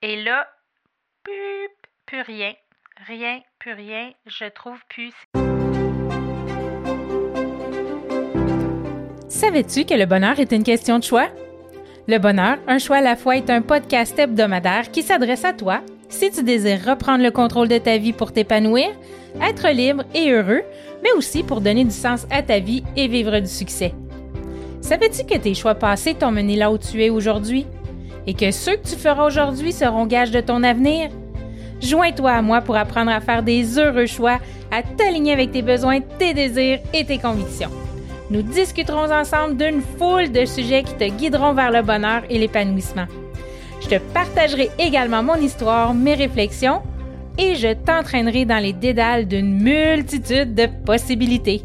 Et là, plus, rien. Rien, plus rien. Je trouve plus. Savais-tu que le bonheur est une question de choix? Le bonheur, un choix à la fois, est un podcast hebdomadaire qui s'adresse à toi si tu désires reprendre le contrôle de ta vie pour t'épanouir, être libre et heureux, mais aussi pour donner du sens à ta vie et vivre du succès. Savais-tu que tes choix passés t'ont mené là où tu es aujourd'hui? Et que ceux que tu feras aujourd'hui seront gages de ton avenir? Joins-toi à moi pour apprendre à faire des heureux choix, à t'aligner avec tes besoins, tes désirs et tes convictions. Nous discuterons ensemble d'une foule de sujets qui te guideront vers le bonheur et l'épanouissement. Je te partagerai également mon histoire, mes réflexions et je t'entraînerai dans les dédales d'une multitude de possibilités.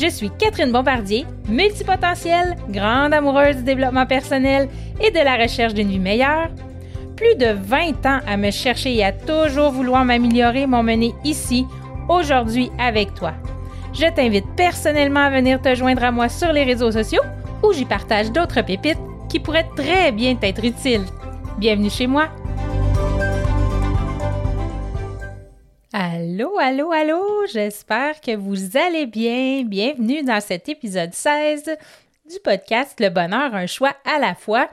Je suis Catherine Bombardier, multipotentielle, grande amoureuse du développement personnel et de la recherche d'une vie meilleure. Plus de 20 ans à me chercher et à toujours vouloir m'améliorer m'ont mené ici, aujourd'hui avec toi. Je t'invite personnellement à venir te joindre à moi sur les réseaux sociaux où j'y partage d'autres pépites qui pourraient très bien t'être utiles. Bienvenue chez moi! Allô, allô, allô, j'espère que vous allez bien. Bienvenue dans cet épisode 16 du podcast Le bonheur, un choix à la fois.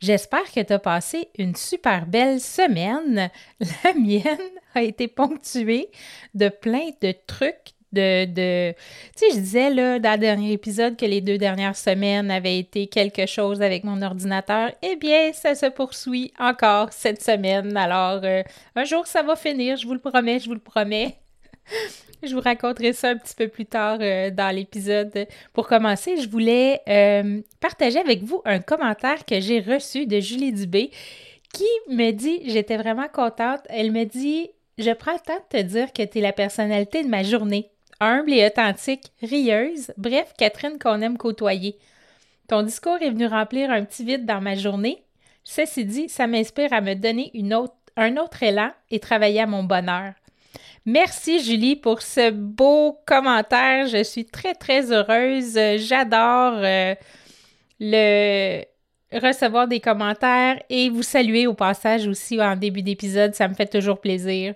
J'espère que tu as passé une super belle semaine. La mienne a été ponctuée de plein de trucs, de, tu sais, je disais là, dans le dernier épisode que les deux dernières semaines avaient été quelque chose avec mon ordinateur. Eh bien, ça se poursuit encore cette semaine. Alors, euh, un jour, ça va finir, je vous le promets, je vous le promets. je vous raconterai ça un petit peu plus tard euh, dans l'épisode. Pour commencer, je voulais euh, partager avec vous un commentaire que j'ai reçu de Julie Dubé qui me dit, j'étais vraiment contente, elle me dit, je prends le temps de te dire que tu es la personnalité de ma journée humble et authentique, rieuse, bref, Catherine qu'on aime côtoyer. Ton discours est venu remplir un petit vide dans ma journée. Ceci dit, ça m'inspire à me donner un autre élan et travailler à mon bonheur. Merci Julie pour ce beau commentaire. Je suis très très heureuse. J'adore euh, le recevoir des commentaires et vous saluer au passage aussi en début d'épisode. Ça me fait toujours plaisir.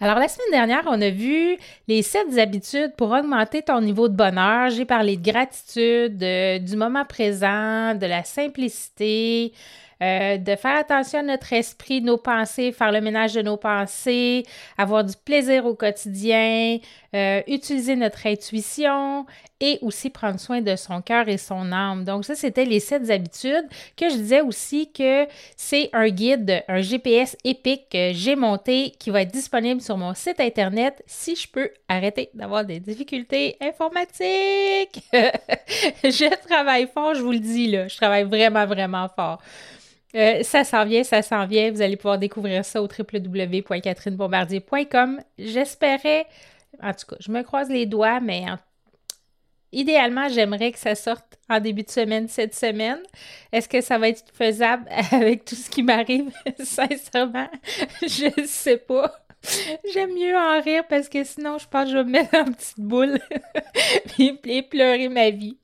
Alors, la semaine dernière, on a vu les sept habitudes pour augmenter ton niveau de bonheur. J'ai parlé de gratitude, du moment présent, de la simplicité, euh, de faire attention à notre esprit, nos pensées, faire le ménage de nos pensées, avoir du plaisir au quotidien, euh, utiliser notre intuition et aussi prendre soin de son cœur et son âme. Donc ça, c'était les sept habitudes que je disais aussi que c'est un guide, un GPS épique que j'ai monté qui va être disponible sur mon site internet si je peux arrêter d'avoir des difficultés informatiques. je travaille fort, je vous le dis là, je travaille vraiment, vraiment fort. Euh, ça s'en vient, ça s'en vient. Vous allez pouvoir découvrir ça au www.catherinebombardier.com. J'espérais, en tout cas, je me croise les doigts, mais idéalement, j'aimerais que ça sorte en début de semaine cette semaine. Est-ce que ça va être faisable avec tout ce qui m'arrive? Sincèrement, je ne sais pas. J'aime mieux en rire parce que sinon, je pense que je vais me mettre en petite boule et pleurer ma vie.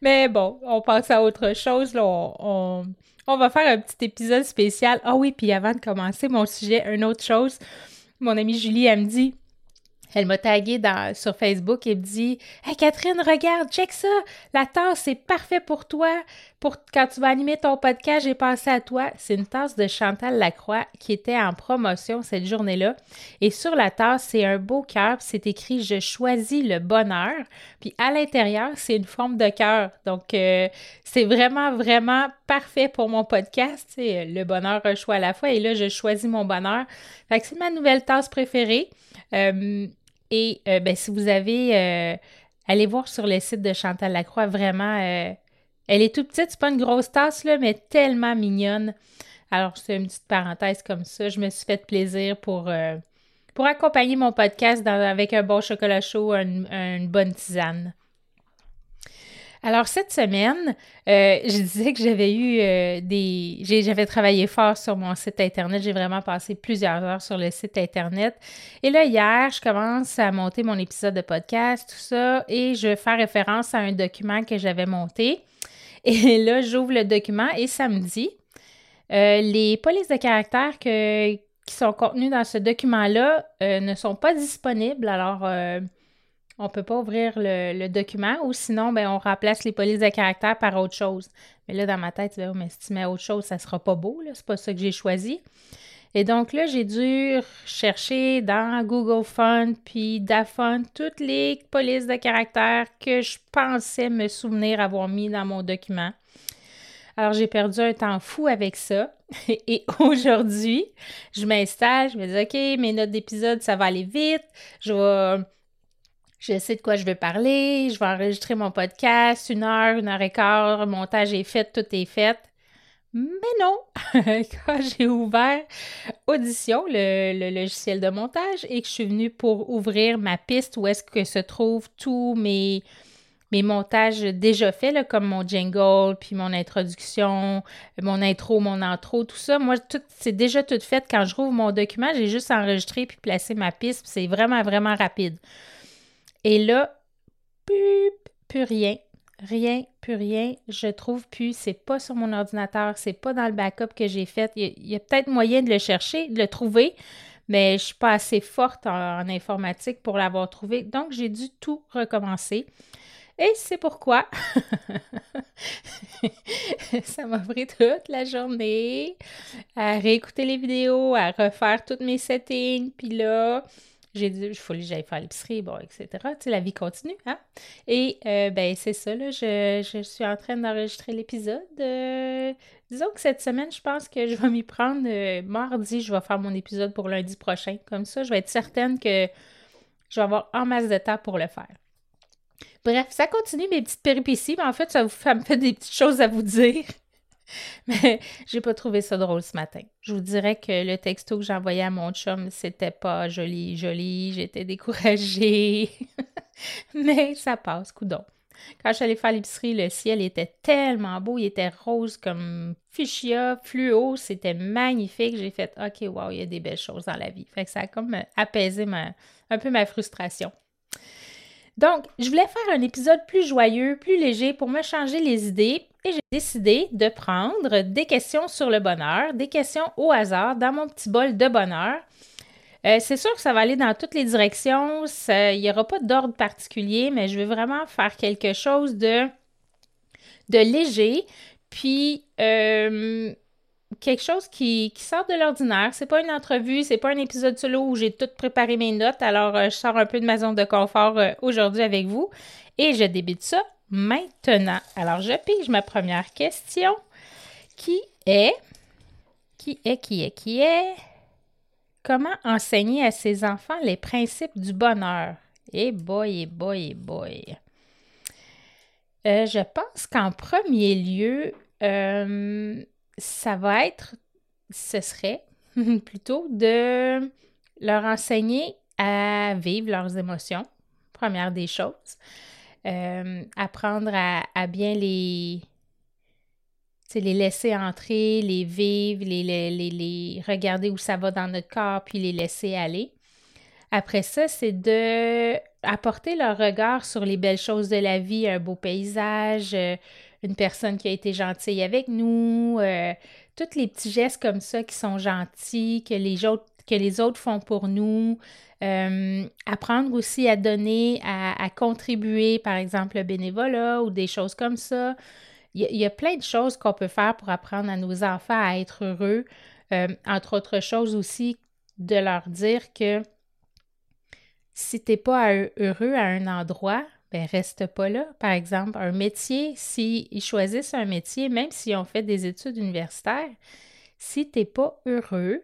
Mais bon, on passe à autre chose. On va faire un petit épisode spécial. Ah oui, puis avant de commencer mon sujet, une autre chose. Mon amie Julie, elle me dit elle m'a tagué sur Facebook et me dit Hey Catherine, regarde, check ça! La tasse, c'est parfait pour toi. Pour quand tu vas animer ton podcast, j'ai pensé à toi. C'est une tasse de Chantal Lacroix qui était en promotion cette journée-là. Et sur la tasse, c'est un beau cœur, c'est écrit Je choisis le bonheur. Puis à l'intérieur, c'est une forme de cœur. Donc, euh, c'est vraiment, vraiment parfait pour mon podcast. Le bonheur, un choix à la fois. Et là, je choisis mon bonheur. Fait que c'est ma nouvelle tasse préférée. Euh, et euh, ben, si vous avez, euh, allez voir sur le site de Chantal Lacroix, vraiment, elle est toute petite, c'est pas une grosse tasse, là, mais tellement mignonne. Alors, c'est une petite parenthèse comme ça. Je me suis fait plaisir pour, pour accompagner mon podcast avec un bon chocolat chaud, une bonne tisane. Alors, cette semaine, euh, je disais que j'avais eu euh, des. J'avais travaillé fort sur mon site Internet. J'ai vraiment passé plusieurs heures sur le site Internet. Et là, hier, je commence à monter mon épisode de podcast, tout ça, et je fais référence à un document que j'avais monté. Et là, j'ouvre le document et ça Euh, les polices de caractère qui sont contenues dans ce document-là ne sont pas disponibles, alors on ne peut pas ouvrir le, document ou sinon, ben, on remplace les polices de caractère par autre chose. Mais là, dans ma tête, tu mais si tu mets autre chose, ça ne sera pas beau. Ce n'est pas ça que j'ai choisi. Et donc là, j'ai dû chercher dans Google Fund puis DaFont toutes les polices de caractère que je pensais me souvenir avoir mis dans mon document. Alors, j'ai perdu un temps fou avec ça. Et aujourd'hui, je m'installe, je me dis, OK, mes notes d'épisode, ça va aller vite. Je vais. Je sais de quoi je vais parler. Je vais enregistrer mon podcast, une heure, une heure et quart. Montage est fait, tout est fait. Mais non, quand j'ai ouvert Audition, le, logiciel de montage, et que je suis venue pour ouvrir ma piste où est-ce que se trouvent tous mes, montages déjà faits, comme mon jingle, puis mon introduction, mon intro, mon intro, tout ça. Moi, tout, c'est déjà tout fait. Quand je rouvre mon document, j'ai juste enregistré puis placé ma piste. C'est vraiment, vraiment rapide. Et là, plus, plus rien rien, plus rien. Je trouve plus, c'est pas sur mon ordinateur, c'est pas dans le backup que j'ai fait. Il y a, peut-être moyen de le chercher, de le trouver, mais je suis pas assez forte en, informatique pour l'avoir trouvé. Donc, j'ai dû tout recommencer. Et c'est pourquoi ça m'a pris toute la journée à réécouter les vidéos, à refaire toutes mes settings. Puis là, j'ai dit, il faut que j'aille faire l'épicerie, bon, etc. Tu sais, la vie continue, hein? Et, euh, ben, c'est ça, là, je, suis en train d'enregistrer l'épisode. Euh, disons que cette semaine, je pense que je vais m'y prendre. Euh, mardi, je vais faire mon épisode pour lundi prochain. Comme ça, je vais être certaine que je vais avoir en masse de temps pour le faire. Bref, ça continue mes petites péripéties, mais en fait, ça, vous, ça me fait des petites choses à vous dire. Mais j'ai pas trouvé ça drôle ce matin. Je vous dirais que le texto que j'envoyais à mon chum, c'était pas joli, joli. J'étais découragée. Mais ça passe, coudon. Quand allée faire l'épicerie, le ciel était tellement beau. Il était rose comme fuchsia, fluo. C'était magnifique. J'ai fait OK, wow, il y a des belles choses dans la vie. Fait que ça a comme apaisé un peu ma frustration. Donc, je voulais faire un épisode plus joyeux, plus léger pour me changer les idées et j'ai décidé de prendre des questions sur le bonheur, des questions au hasard dans mon petit bol de bonheur. Euh, c'est sûr que ça va aller dans toutes les directions. il n'y aura pas d'ordre particulier, mais je veux vraiment faire quelque chose de, de léger. Puis, euh, quelque chose qui, sort de l'ordinaire. C'est pas une entrevue, c'est pas un épisode solo où j'ai tout préparé mes notes. Alors, euh, je sors un peu de ma zone de confort euh, aujourd'hui avec vous et je débute ça maintenant. Alors, je pige ma première question qui est qui est qui est qui est? Comment enseigner à ses enfants les principes du bonheur? Et eh boy, et eh boy, et eh boy. Euh, je pense qu'en premier lieu, ça va être, ce serait plutôt de leur enseigner à vivre leurs émotions, première des choses. Euh, apprendre à, bien les, les laisser entrer, les vivre, les, les, les, regarder où ça va dans notre corps, puis les laisser aller. Après ça, c'est de apporter leur regard sur les belles choses de la vie, un beau paysage, euh, une personne qui a été gentille avec nous, euh, tous les petits gestes comme ça qui sont gentils, que les autres, que les autres font pour nous. Euh, apprendre aussi à donner, à, contribuer, par exemple, le bénévolat ou des choses comme ça. Il y, a plein de choses qu'on peut faire pour apprendre à nos enfants à être heureux. Euh, entre autres choses aussi, de leur dire que si tu n'es pas heureux à un endroit, ben reste pas là. Par exemple, un métier, s'ils choisissent un métier, même s'ils ont fait des études universitaires, si tu n'es pas heureux,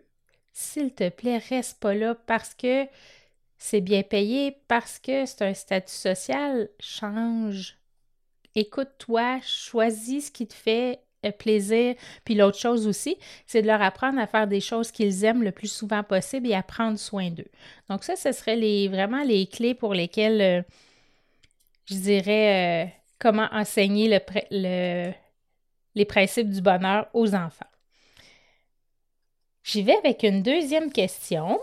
s'il te plaît, reste pas là parce que c'est bien payé, parce que c'est un statut social, change. Écoute-toi, choisis ce qui te fait euh, plaisir. Puis l'autre chose aussi, c'est de leur apprendre à faire des choses qu'ils aiment le plus souvent possible et à prendre soin d'eux. Donc ça, ce serait vraiment les clés pour lesquelles euh, je dirais, euh, comment enseigner le, les principes du bonheur aux enfants. J'y vais avec une deuxième question.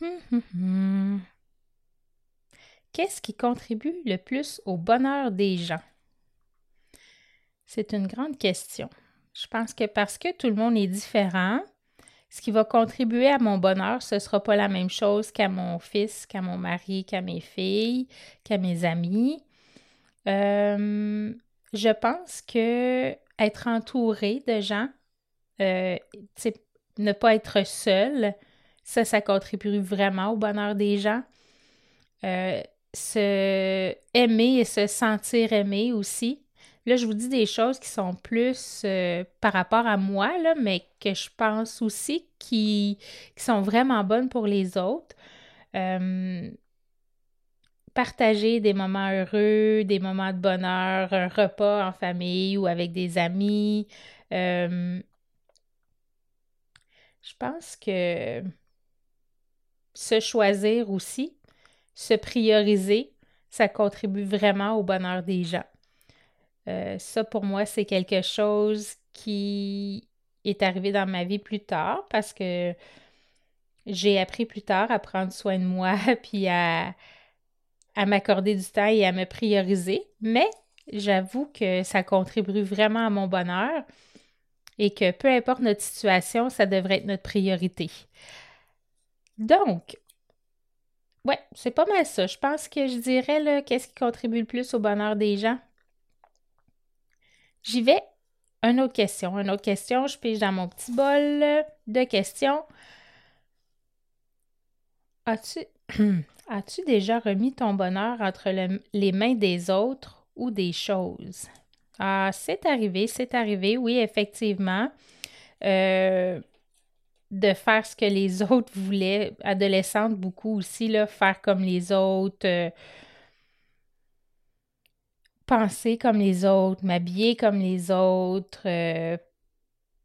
Hum, hum, hum. Qu'est-ce qui contribue le plus au bonheur des gens? C'est une grande question. Je pense que parce que tout le monde est différent, ce qui va contribuer à mon bonheur, ce ne sera pas la même chose qu'à mon fils, qu'à mon mari, qu'à mes filles, qu'à mes amis. Euh, je pense que être entouré de gens, euh, ne pas être seul, ça, ça contribue vraiment au bonheur des gens. Euh, se aimer et se sentir aimé aussi. Là, je vous dis des choses qui sont plus euh, par rapport à moi, mais que je pense aussi qui, sont vraiment bonnes pour les autres. Euh, partager des moments heureux, des moments de bonheur, un repas en famille ou avec des amis. Euh, je pense que se choisir aussi, se prioriser, ça contribue vraiment au bonheur des gens. Euh, ça, pour moi, c'est quelque chose qui est arrivé dans ma vie plus tard parce que j'ai appris plus tard à prendre soin de moi puis à, à m'accorder du temps et à me prioriser. Mais j'avoue que ça contribue vraiment à mon bonheur et que peu importe notre situation, ça devrait être notre priorité. Donc, ouais, c'est pas mal ça. Je pense que je dirais, qu'est-ce qui contribue le plus au bonheur des gens? J'y vais. Une autre question. Une autre question. Je pige dans mon petit bol de questions. As-tu as déjà remis ton bonheur entre les mains des autres ou des choses? Ah, c'est arrivé, c'est arrivé, oui, effectivement. Euh, de faire ce que les autres voulaient, adolescente beaucoup aussi, là, faire comme les autres, euh, penser comme les autres, m'habiller comme les autres, euh,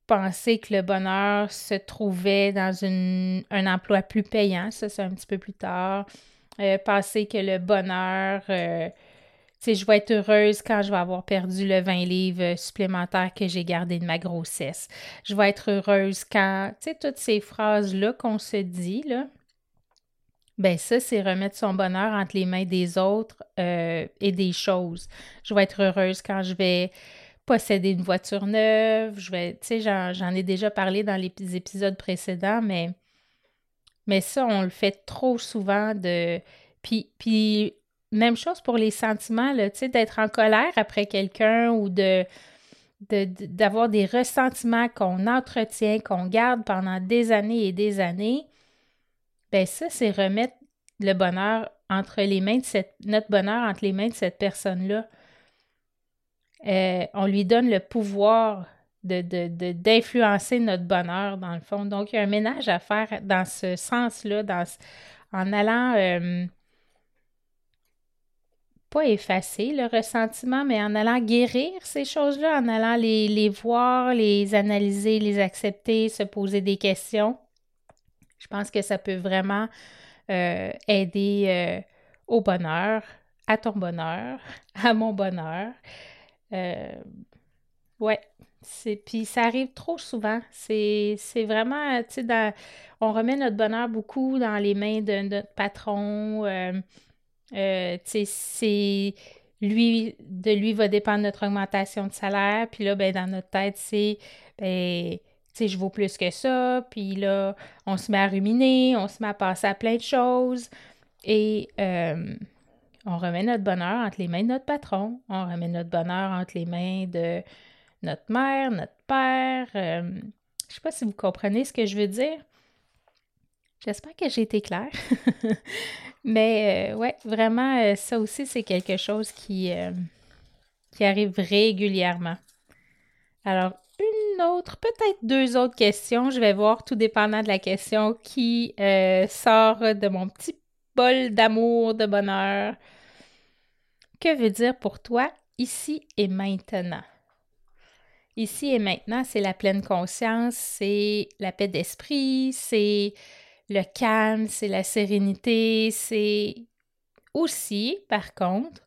penser que le bonheur se trouvait dans un emploi plus payant, ça c'est un petit peu plus tard, euh, penser que le bonheur, euh, tu sais, je vais être heureuse quand je vais avoir perdu le 20 livres supplémentaires que j'ai gardé de ma grossesse. Je vais être heureuse quand, tu sais, toutes ces phrases-là qu'on se dit, là, ben ça, c'est remettre son bonheur entre les mains des autres euh, et des choses. Je vais être heureuse quand je vais posséder une voiture neuve. Je vais, tu sais, j'en ai déjà parlé dans les épisodes précédents, mais, mais ça, on le fait trop souvent de. Puis, puis même chose pour les sentiments, tu sais, d'être en colère après quelqu'un ou de d'avoir des ressentiments qu'on entretient, qu'on garde pendant des années et des années ben ça, c'est remettre le bonheur entre les mains de cette, notre bonheur entre les mains de cette personne-là. Euh, on lui donne le pouvoir de, d'influencer notre bonheur, dans le fond. Donc, il y a un ménage à faire dans ce sens-là, en allant euh, pas effacer le ressentiment, mais en allant guérir ces choses-là, en allant les voir, les analyser, les accepter, se poser des questions. Je pense que ça peut vraiment euh, aider euh, au bonheur, à ton bonheur, à mon bonheur. Euh, ouais. Puis ça arrive trop souvent. C'est vraiment, tu sais, on remet notre bonheur beaucoup dans les mains de notre patron. tu sais, lui, de lui va dépendre notre augmentation de salaire. Puis là, ben, dans notre tête, c'est ben, sais, je vaux plus que ça, puis là, on se met à ruminer, on se met à passer à plein de choses, et euh, on remet notre bonheur entre les mains de notre patron, on remet notre bonheur entre les mains de notre mère, notre père. Euh, je sais pas si vous comprenez ce que je veux dire. J'espère que j'ai été claire. Mais euh, ouais, vraiment, ça aussi, c'est quelque chose qui, qui arrive régulièrement. Alors, autre, peut-être deux autres questions. Je vais voir, tout dépendant de la question, qui euh, sort de mon petit bol d'amour, de bonheur. Que veut dire pour toi ici et maintenant? Ici et maintenant, c'est la pleine conscience, c'est la paix d'esprit, c'est le calme, c'est la sérénité, c'est aussi, par contre,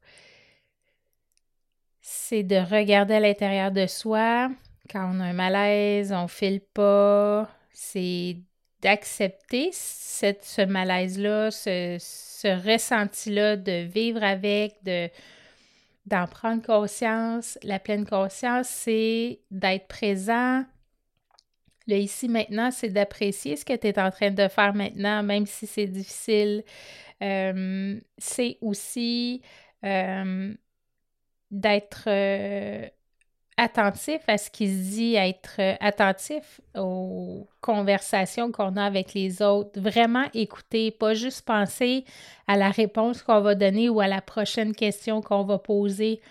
c'est de regarder à l'intérieur de soi, quand on a un malaise, on file pas, c'est d'accepter ce malaise-là, ce, ressenti-là, de vivre avec, de, d'en prendre conscience. La pleine conscience, c'est d'être présent. Le ici maintenant, c'est d'apprécier ce que tu es en train de faire maintenant, même si c'est difficile. Euh, c'est aussi euh, d'être euh, attentif à ce qui se dit, être euh, attentif aux conversations qu'on a avec les autres, vraiment écouter, pas juste penser à la réponse qu'on va donner ou à la prochaine question qu'on va poser.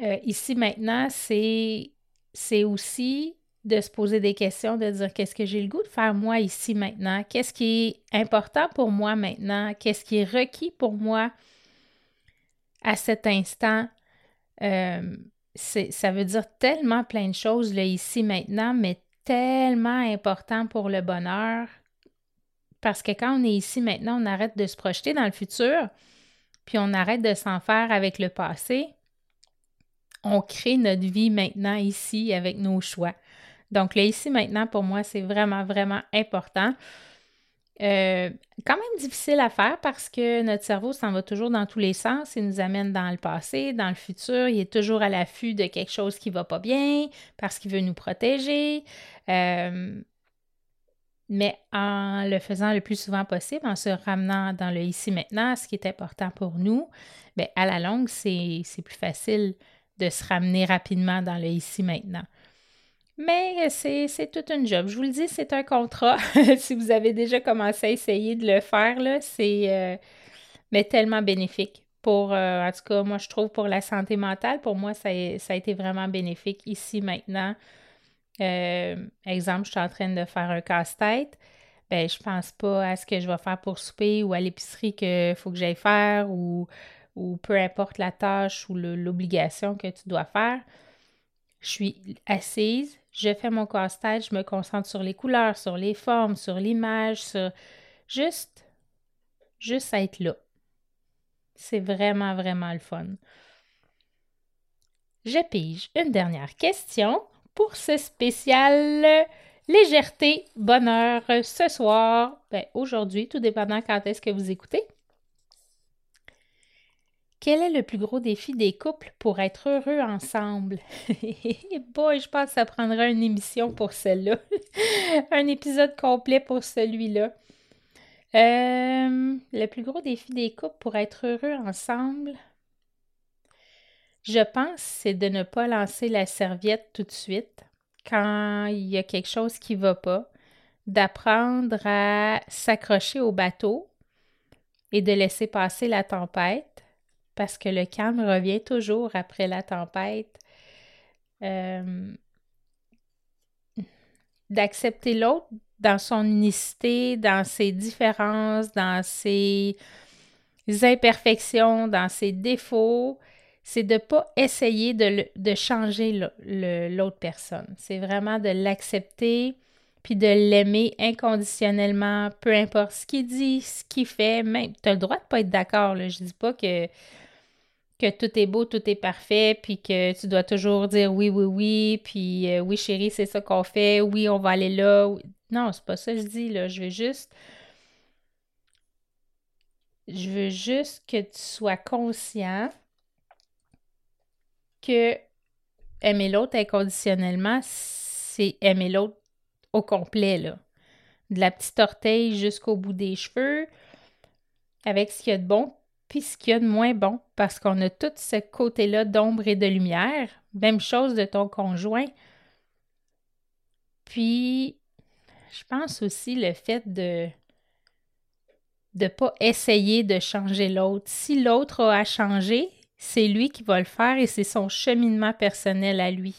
Euh, ici maintenant, c'est, c'est aussi de se poser des questions, de dire qu'est-ce que j'ai le goût de faire moi ici maintenant, qu'est-ce qui est important pour moi maintenant, qu'est-ce qui est requis pour moi à cet instant? Euh, ça veut dire tellement plein de choses là, ici maintenant, mais tellement important pour le bonheur. Parce que quand on est ici maintenant, on arrête de se projeter dans le futur, puis on arrête de s'en faire avec le passé. On crée notre vie maintenant ici avec nos choix. Donc, là, ici maintenant, pour moi, c'est vraiment, vraiment important. Euh, quand même difficile à faire parce que notre cerveau s'en va toujours dans tous les sens. Il nous amène dans le passé, dans le futur. Il est toujours à l'affût de quelque chose qui ne va pas bien parce qu'il veut nous protéger. Euh, mais en le faisant le plus souvent possible, en se ramenant dans le ici maintenant, ce qui est important pour nous, bien, à la longue, c'est plus facile de se ramener rapidement dans le ici maintenant. Mais c'est, toute une job. Je vous le dis, c'est un contrat. si vous avez déjà commencé à essayer de le faire, c'est euh, tellement bénéfique. Pour, euh, en tout cas, moi, je trouve pour la santé mentale, pour moi, ça a, été vraiment bénéfique ici maintenant. Euh, exemple, je suis en train de faire un casse-tête. Ben, je pense pas à ce que je vais faire pour souper ou à l'épicerie qu'il faut que j'aille faire ou, ou peu importe la tâche ou l'obligation que tu dois faire. Je suis assise, je fais mon casse-tête, je me concentre sur les couleurs, sur les formes, sur l'image, sur juste, juste être là. C'est vraiment, vraiment le fun. Je pige une dernière question pour ce spécial légèreté, bonheur ce soir. Ben, aujourd'hui, tout dépendant quand est-ce que vous écoutez. Quel est le plus gros défi des couples pour être heureux ensemble? Boy, je pense que ça prendra une émission pour celle-là. Un épisode complet pour celui-là. Euh, le plus gros défi des couples pour être heureux ensemble, je pense, c'est de ne pas lancer la serviette tout de suite quand il y a quelque chose qui ne va pas, d'apprendre à s'accrocher au bateau et de laisser passer la tempête parce que le calme revient toujours après la tempête. Euh, d'accepter l'autre dans son unicité, dans ses différences, dans ses imperfections, dans ses défauts, c'est de ne pas essayer de, de changer l'autre personne. C'est vraiment de l'accepter, puis de l'aimer inconditionnellement, peu importe ce qu'il dit, ce qu'il fait, même. Tu as le droit de ne pas être d'accord. Je dis pas que que tout est beau, tout est parfait, puis que tu dois toujours dire oui, oui, oui, puis euh, oui, chérie, c'est ça qu'on fait, oui, on va aller là. Non, c'est pas ça que je dis, là. Je veux juste. Je veux juste que tu sois conscient que aimer l'autre inconditionnellement, c'est aimer l'autre au complet, là. De la petite orteille jusqu'au bout des cheveux, avec ce qu'il y a de bon, puis ce qu'il y a de moins bon, parce qu'on a tout ce côté-là d'ombre et de lumière. Même chose de ton conjoint. Puis, je pense aussi le fait de ne pas essayer de changer l'autre. Si l'autre a à changer, c'est lui qui va le faire et c'est son cheminement personnel à lui.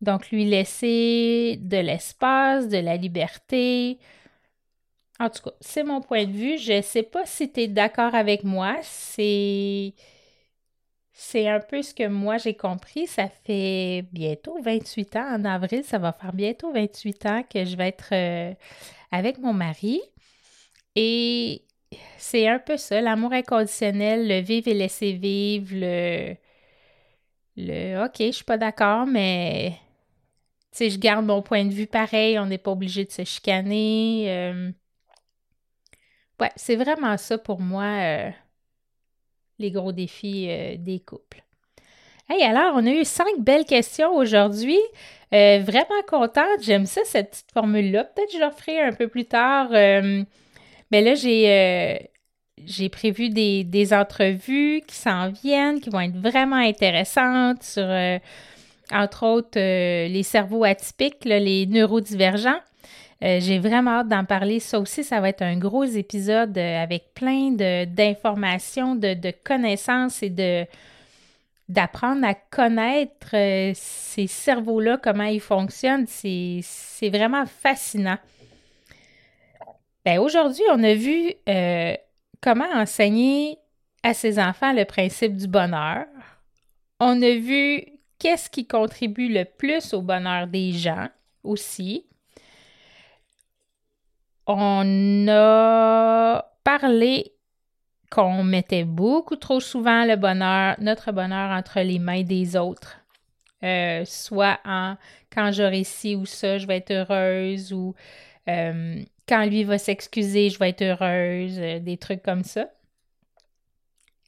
Donc, lui laisser de l'espace, de la liberté, en tout cas, c'est mon point de vue. Je ne sais pas si tu es d'accord avec moi. C'est. C'est un peu ce que moi j'ai compris. Ça fait bientôt 28 ans. En avril, ça va faire bientôt 28 ans que je vais être euh, avec mon mari. Et c'est un peu ça, l'amour inconditionnel, le vivre et laisser vivre, le. Le OK, je suis pas d'accord, mais. Tu sais, je garde mon point de vue pareil. On n'est pas obligé de se chicaner. Euh, Ouais, c'est vraiment ça pour moi. Euh, les gros défis euh, des couples. Hey, alors, on a eu cinq belles questions aujourd'hui. Euh, vraiment contente. J'aime ça, cette petite formule-là. Peut-être que je le ferai un peu plus tard. mais là, j'ai prévu des, entrevues qui s'en viennent, qui vont être vraiment intéressantes sur, entre autres, les cerveaux atypiques, les neurodivergents. Euh, j'ai vraiment hâte d'en parler. Ça aussi, ça va être un gros épisode euh, avec plein d'informations, de, connaissances et d'apprendre à connaître euh, ces cerveaux-là, comment ils fonctionnent. C'est vraiment fascinant. Ben, Aujourd'hui, on a vu comment enseigner à ses enfants le principe du bonheur. On a vu qu'est-ce qui contribue le plus au bonheur des gens aussi on a parlé qu'on mettait beaucoup trop souvent le bonheur, notre bonheur entre les mains des autres. Euh, soit en quand j'aurai ci ou ça, je vais être heureuse, ou euh, quand lui va s'excuser, je vais être heureuse, euh, des trucs comme ça.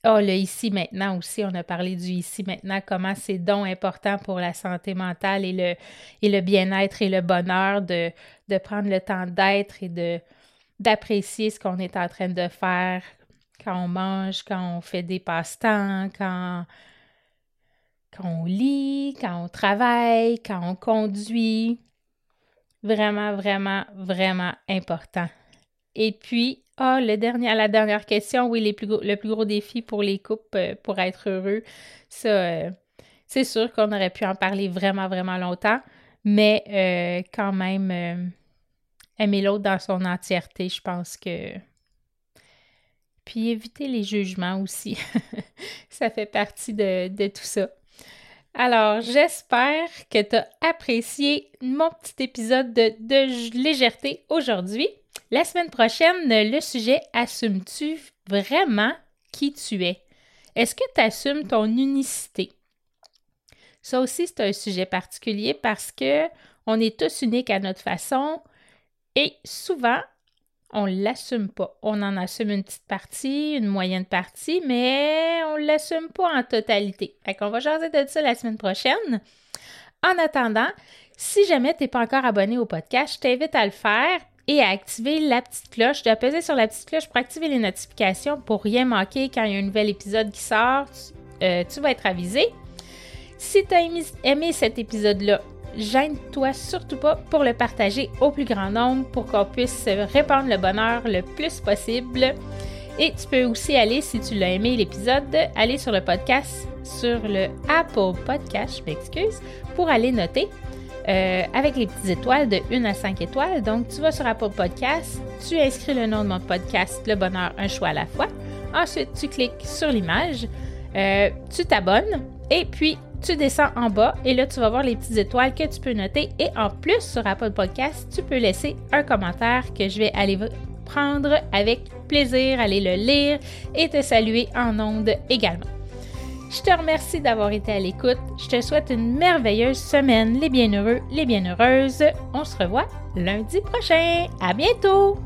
Oh, le ici maintenant aussi, on a parlé du ici maintenant, comment c'est donc important pour la santé mentale et le, et le bien-être et le bonheur de, de prendre le temps d'être et de d'apprécier ce qu'on est en train de faire quand on mange, quand on fait des passe-temps, quand, quand on lit, quand on travaille, quand on conduit. Vraiment, vraiment, vraiment important. Et puis, ah, le dernier, la dernière question, oui, plus le plus gros défi pour les couples euh, pour être heureux, ça, euh, c'est sûr qu'on aurait pu en parler vraiment, vraiment longtemps, mais euh, quand même, aimer l'autre dans son entièreté, je pense que... Puis éviter les jugements aussi, ça fait partie de, de tout ça. Alors, j'espère que tu as apprécié mon petit épisode de, de légèreté aujourd'hui. La semaine prochaine, le sujet Assumes-tu vraiment qui tu es? Est-ce que tu assumes ton unicité? Ça aussi, c'est un sujet particulier parce que on est tous uniques à notre façon et souvent, on ne l'assume pas. On en assume une petite partie, une moyenne partie, mais on ne l'assume pas en totalité. Fait qu'on va jaser de ça la semaine prochaine. En attendant, si jamais tu n'es pas encore abonné au podcast, je t'invite à le faire et à activer la petite cloche. De peser sur la petite cloche pour activer les notifications pour rien manquer quand il y a un nouvel épisode qui sort. tu euh, vas être avisé. Si tu as aimé, cet épisode-là, gêne-toi surtout pas pour le partager au plus grand nombre pour qu'on puisse répandre le bonheur le plus possible. Et tu peux aussi aller, si tu l'as aimé l'épisode, aller sur le podcast, sur le Apple Podcast, je m'excuse, pour aller noter euh, avec les petites étoiles de 1 à 5 étoiles. Donc, tu vas sur Apple Podcast, tu inscris le nom de mon podcast, Le Bonheur, un choix à la fois. Ensuite, tu cliques sur l'image, euh, tu t'abonnes et puis tu descends en bas et là, tu vas voir les petites étoiles que tu peux noter. Et en plus, sur Apple Podcast, tu peux laisser un commentaire que je vais aller prendre avec plaisir, aller le lire et te saluer en ondes également. Je te remercie d'avoir été à l'écoute. Je te souhaite une merveilleuse semaine, les bienheureux, les bienheureuses. On se revoit lundi prochain. À bientôt!